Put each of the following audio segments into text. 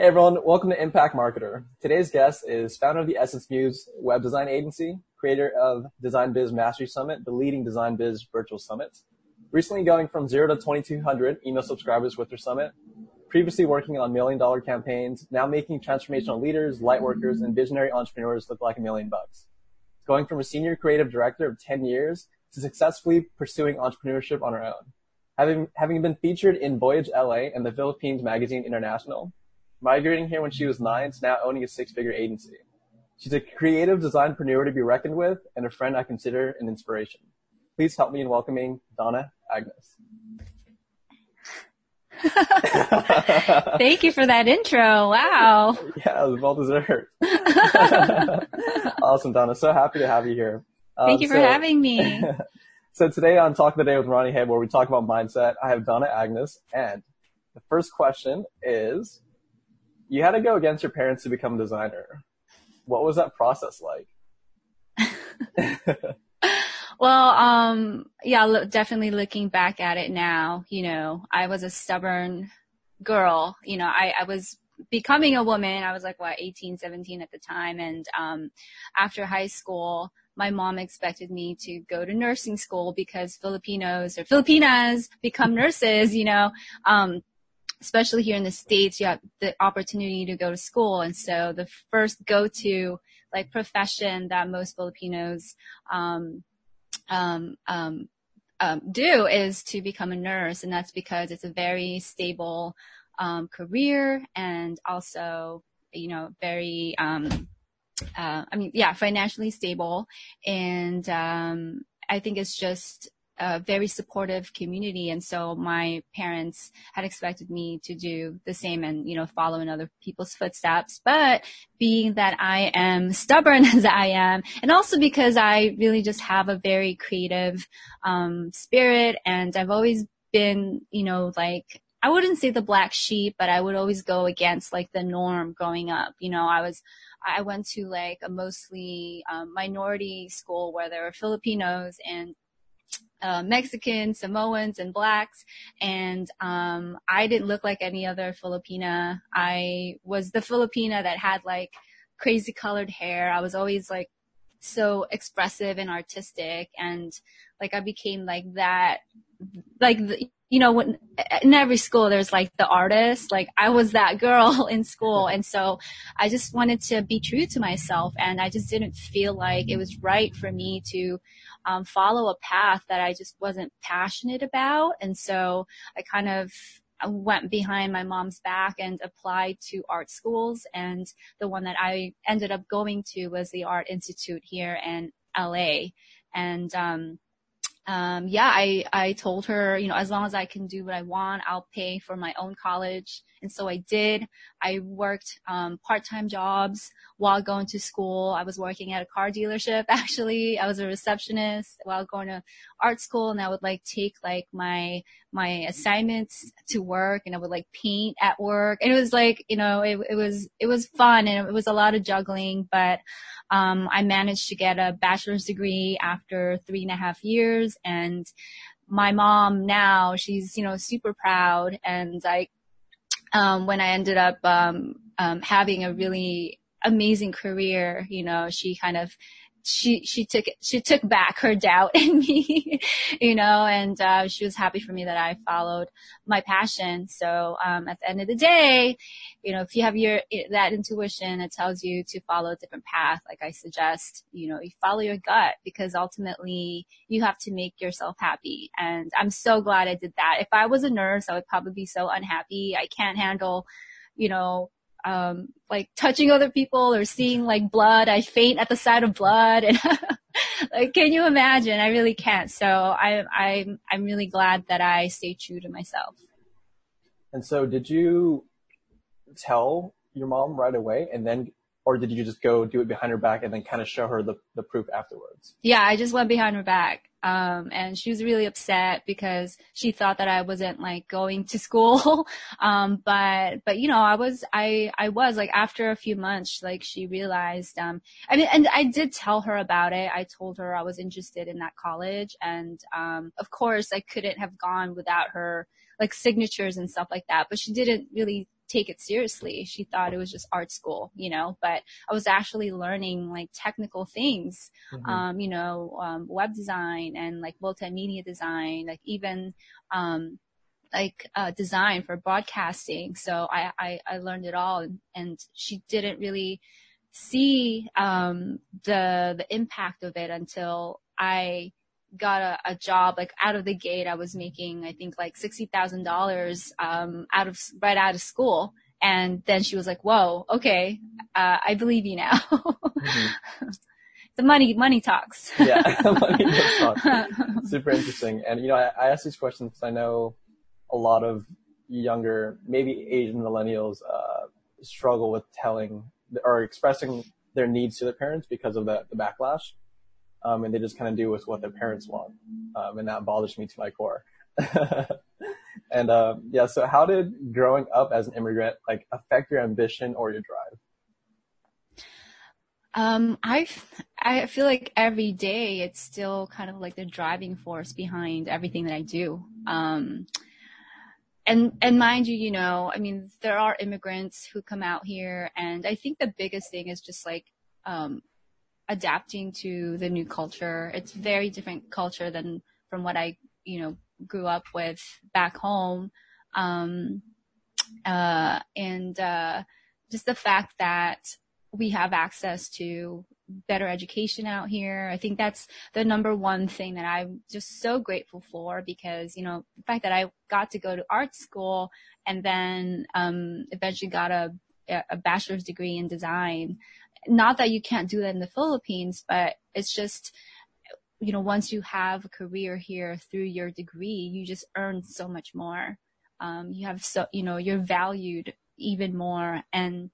Hey everyone, welcome to Impact Marketer. Today's guest is founder of the Essence Muse web design agency, creator of Design Biz Mastery Summit, the leading design biz virtual summit. Recently going from zero to 2200 email subscribers with their summit. Previously working on million dollar campaigns, now making transformational leaders, light workers, and visionary entrepreneurs look like a million bucks. Going from a senior creative director of 10 years to successfully pursuing entrepreneurship on her own. Having, having been featured in Voyage LA and the Philippines Magazine International, migrating here when she was nine to now owning a six-figure agency. She's a creative designpreneur to be reckoned with and a friend I consider an inspiration. Please help me in welcoming Donna Agnes. Thank you for that intro. Wow. Yeah, it was well deserved. awesome, Donna. So happy to have you here. Um, Thank you for so, having me. so today on Talk of the Day with Ronnie Head, where we talk about mindset, I have Donna Agnes, and the first question is, you had to go against your parents to become a designer. What was that process like? well, um, yeah, lo- definitely looking back at it now, you know, I was a stubborn girl. You know, I, I was becoming a woman. I was like, what, 18, 17 at the time. And, um, after high school, my mom expected me to go to nursing school because Filipinos or Filipinas become nurses, you know. Um, especially here in the States, you have the opportunity to go to school. And so the first go-to like profession that most Filipinos, um, um, um, um, do is to become a nurse. And that's because it's a very stable, um, career and also, you know, very, um, uh, I mean, yeah, financially stable. And, um, I think it's just a very supportive community. And so my parents had expected me to do the same and, you know, follow in other people's footsteps. But being that I am stubborn as I am, and also because I really just have a very creative, um, spirit and I've always been, you know, like, I wouldn't say the black sheep, but I would always go against like the norm growing up. You know, I was, I went to like a mostly um, minority school where there were Filipinos and uh, Mexicans, Samoans, and blacks. And um, I didn't look like any other Filipina. I was the Filipina that had like crazy colored hair. I was always like so expressive and artistic, and like I became like that. Like the, you know, when in every school there's like the artist, like I was that girl in school. And so I just wanted to be true to myself and I just didn't feel like it was right for me to um, follow a path that I just wasn't passionate about. And so I kind of went behind my mom's back and applied to art schools. And the one that I ended up going to was the Art Institute here in LA. And, um, um, yeah, I, I told her, you know, as long as I can do what I want, I'll pay for my own college. And so I did. I worked, um, part-time jobs while going to school. I was working at a car dealership, actually. I was a receptionist while going to art school and I would like take like my, my assignments to work and I would like paint at work. And it was like, you know, it, it was, it was fun and it was a lot of juggling, but, um, I managed to get a bachelor's degree after three and a half years and my mom now, she's, you know, super proud and like, um, when I ended up, um, um, having a really amazing career, you know, she kind of she she took she took back her doubt in me, you know, and uh, she was happy for me that I followed my passion. So um, at the end of the day, you know, if you have your that intuition, it tells you to follow a different path. Like I suggest, you know, you follow your gut because ultimately you have to make yourself happy. And I'm so glad I did that. If I was a nurse, I would probably be so unhappy. I can't handle, you know, um, like touching other people or seeing like blood. I faint at the sight of blood and like, can you imagine? I really can't. So I, I'm, I'm really glad that I stay true to myself. And so did you tell your mom right away and then or did you just go do it behind her back and then kind of show her the, the proof afterwards? Yeah, I just went behind her back. Um, and she was really upset because she thought that I wasn't like going to school. um, but, but you know, I was, I, I was like after a few months, like she realized, um, I mean, and I did tell her about it. I told her I was interested in that college and, um, of course I couldn't have gone without her like signatures and stuff like that, but she didn't really take it seriously. She thought it was just art school, you know, but I was actually learning like technical things, mm-hmm. um, you know, um, web design and like multimedia design, like even, um, like uh, design for broadcasting. So I, I, I learned it all and, and she didn't really see um, the the impact of it until I got a, a job like out of the gate. I was making I think like sixty thousand um, dollars out of right out of school. And then she was like, "Whoa, okay, uh, I believe you now." mm-hmm. The money, money talks. yeah, money does talk. Super interesting. And you know, I, I ask these questions because I know a lot of younger, maybe Asian millennials, uh, struggle with telling or expressing their needs to their parents because of the, the backlash. Um, and they just kind of do with what their parents want. Um, and that bothers me to my core. and, um, yeah, so how did growing up as an immigrant, like, affect your ambition or your drive? Um, I, I feel like every day it's still kind of like the driving force behind everything that I do. Um, and and mind you, you know, I mean, there are immigrants who come out here, and I think the biggest thing is just like um, adapting to the new culture. It's very different culture than from what I, you know, grew up with back home, um, uh, and uh, just the fact that we have access to better education out here. I think that's the number one thing that I'm just so grateful for because, you know, the fact that I got to go to art school and then, um, eventually got a, a bachelor's degree in design. Not that you can't do that in the Philippines, but it's just, you know, once you have a career here through your degree, you just earn so much more. Um, you have so, you know, you're valued even more and,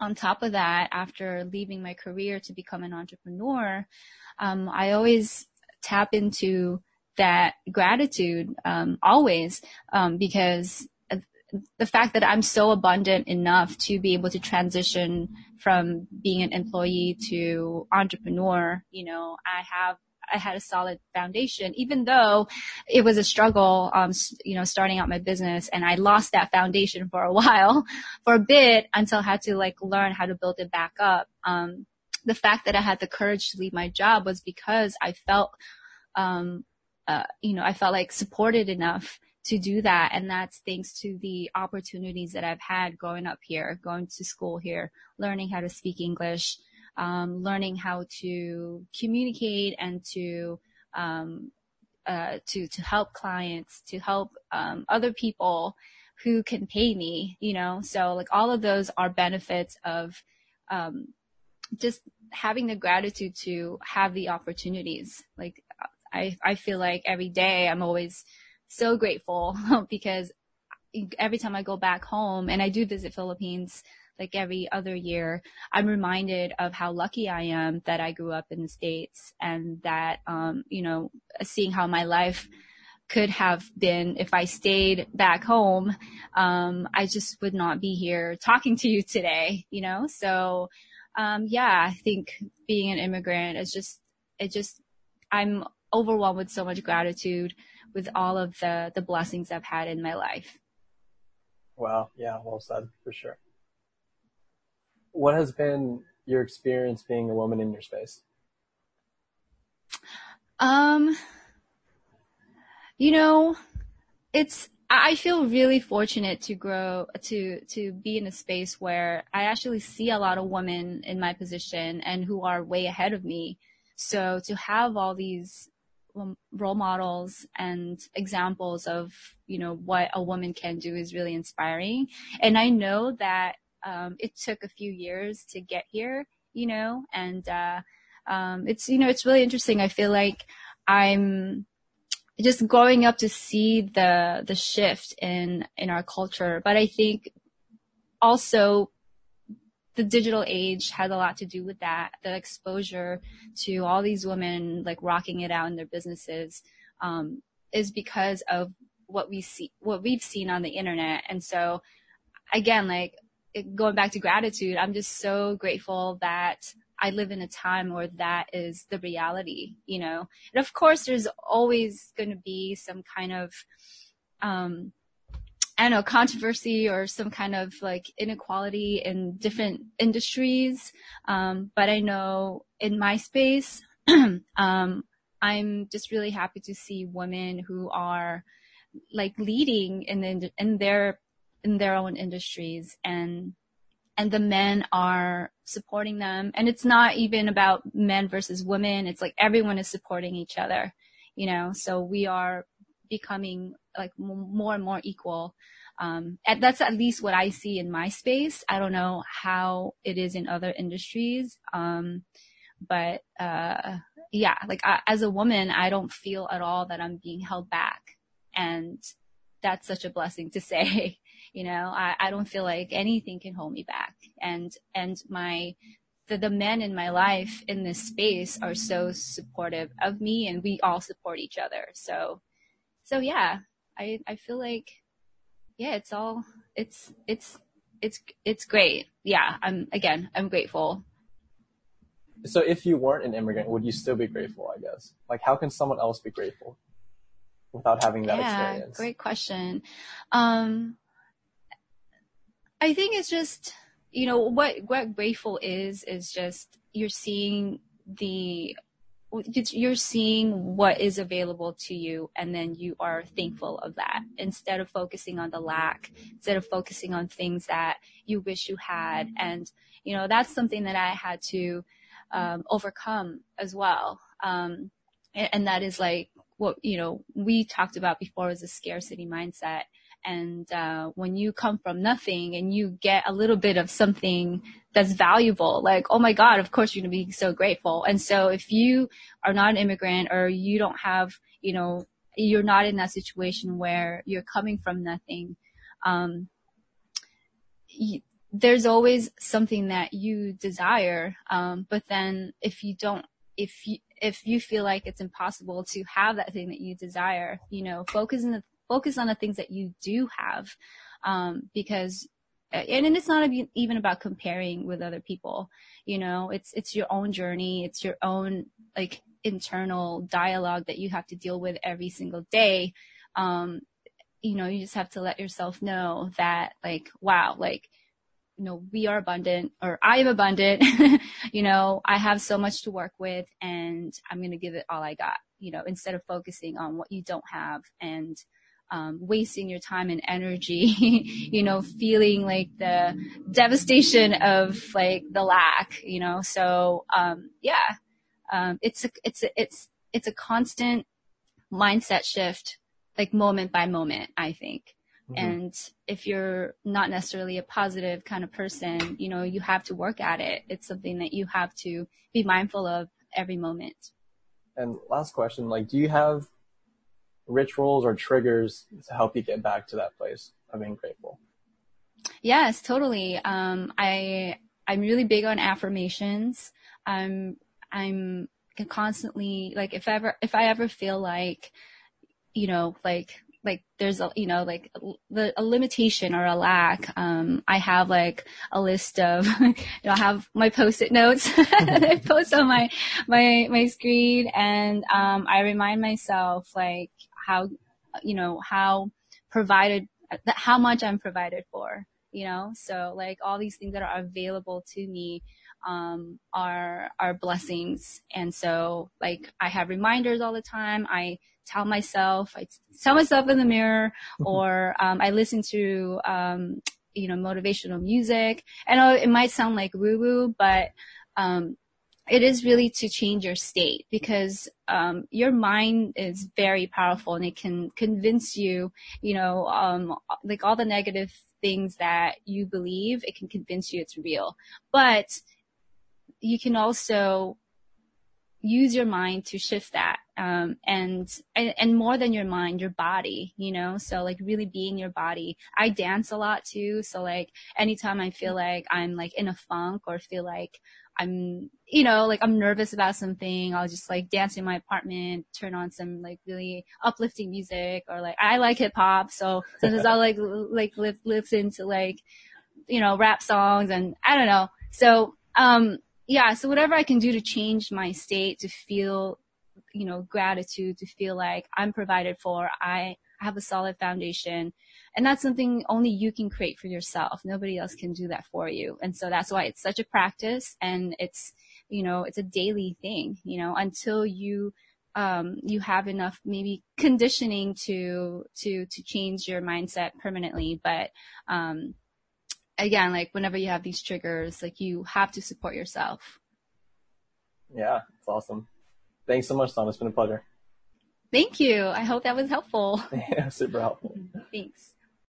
on top of that, after leaving my career to become an entrepreneur, um, I always tap into that gratitude um, always um, because the fact that I'm so abundant enough to be able to transition from being an employee to entrepreneur, you know, I have I had a solid foundation, even though it was a struggle, um, you know, starting out my business and I lost that foundation for a while, for a bit until I had to like learn how to build it back up. Um, the fact that I had the courage to leave my job was because I felt, um, uh, you know, I felt like supported enough to do that. And that's thanks to the opportunities that I've had growing up here, going to school here, learning how to speak English, um, learning how to communicate and to um, uh, to to help clients, to help um, other people who can pay me. You know, so like all of those are benefits of um, just having the gratitude to have the opportunities. Like I I feel like every day I'm always so grateful because every time I go back home and I do visit Philippines like every other year, I'm reminded of how lucky I am that I grew up in the States and that, um, you know, seeing how my life could have been if I stayed back home, um, I just would not be here talking to you today, you know? So, um, yeah, I think being an immigrant is just, it just, I'm overwhelmed with so much gratitude with all of the, the blessings I've had in my life. Wow. Yeah. Well said for sure what has been your experience being a woman in your space? Um, you know, it's, I feel really fortunate to grow, to, to be in a space where I actually see a lot of women in my position and who are way ahead of me. So to have all these role models and examples of, you know, what a woman can do is really inspiring. And I know that um, it took a few years to get here, you know, and uh, um, it's you know it's really interesting. I feel like I'm just growing up to see the the shift in in our culture, but I think also the digital age has a lot to do with that. The exposure to all these women like rocking it out in their businesses um, is because of what we see, what we've seen on the internet. And so, again, like going back to gratitude, I'm just so grateful that I live in a time where that is the reality, you know. And of course, there's always going to be some kind of, um, I don't know, controversy or some kind of like inequality in different industries. Um, but I know in my space, um, I'm just really happy to see women who are like leading in the, in their in their own industries. And and the men are supporting them. And it's not even about men versus women. It's like everyone is supporting each other you know? So we are becoming like more and more equal um, and that's at least what I see in my space. I don't know how it is in other industries. Um, but, uh, yeah, like I, as a woman, I don't feel at all that I'm being held back. And that's such a blessing to say, you know, I, I don't feel like anything can hold me back. And, and my, the, the men in my life in this space are so supportive of me and we all support each other. So, so yeah, I, I feel like, yeah, it's all, it's, it's, it's, it's great. Yeah. I'm, again, I'm grateful so if you weren't an immigrant, would you still be grateful? I guess. Like, how can someone else be grateful without having that yeah, experience? Great question. Um, I think it's just you know what what grateful is is just you're seeing the you're seeing what is available to you and then you are thankful of that instead of focusing on the lack instead of focusing on things that you wish you had and you know that's something that i had to um, overcome as well. Um, and, and, that is like what, you know, we talked about before was a scarcity mindset. And, uh, when you come from nothing and you get a little bit of something that's valuable, like, oh my God, of course you're going to be so grateful. And so if you are not an immigrant or you don't have, you know, you're not in that situation where you're coming from nothing, um, there's always something that you desire. Um, but then if you don't, if you, if you feel like it's impossible to have that thing that you desire, you know, focus on the, focus on the things that you do have. Um, because, and, and it's not even about comparing with other people, you know, it's, it's your own journey. It's your own, like, internal dialogue that you have to deal with every single day. Um, you know, you just have to let yourself know that, like, wow, like, you know, we are abundant or I am abundant. you know, I have so much to work with and I'm going to give it all I got, you know, instead of focusing on what you don't have and, um, wasting your time and energy, you know, feeling like the devastation of like the lack, you know, so, um, yeah, um, it's a, it's a, it's, it's a constant mindset shift, like moment by moment, I think. Mm-hmm. And if you're not necessarily a positive kind of person, you know, you have to work at it. It's something that you have to be mindful of every moment. And last question, like, do you have rituals or triggers to help you get back to that place of being grateful? Yes, totally. Um, I, I'm really big on affirmations. I'm, I'm constantly, like, if ever, if I ever feel like, you know, like like there's a you know like the a limitation or a lack um i have like a list of you know i have my post-it notes that i post on my my my screen and um i remind myself like how you know how provided how much i'm provided for you know so like all these things that are available to me um, are are blessings. And so, like, I have reminders all the time. I tell myself, I tell myself in the mirror, or um, I listen to um, you know motivational music. And it might sound like woo woo, but um, it is really to change your state because um, your mind is very powerful and it can convince you, you know, um, like all the negative things that you believe, it can convince you it's real. But you can also use your mind to shift that um, and, and and more than your mind your body you know? So like really being your body. I dance a lot too so like anytime i feel like i'm like in a funk or feel like i'm you know like i'm nervous about something i'll just like dance in my apartment turn on some like really uplifting music or like i like hip hop so sometimes i'll like like listen to like you know rap songs and i don't know. So um yeah, so whatever I can do to change my state to feel, you know, gratitude, to feel like I'm provided for, I, have a solid foundation. And that's something only you can create for yourself. Nobody else can do that for you. And so that's why it's such a practice and it's, you know, it's a daily thing, you know, until you, um, you have enough maybe conditioning to, to, to change your mindset permanently. But, um, again, like whenever you have these triggers, like you have to support yourself. Yeah, it's awesome. Thanks so much, Tom. It's been a pleasure. Thank you. I hope that was helpful. yeah, super helpful. Thanks.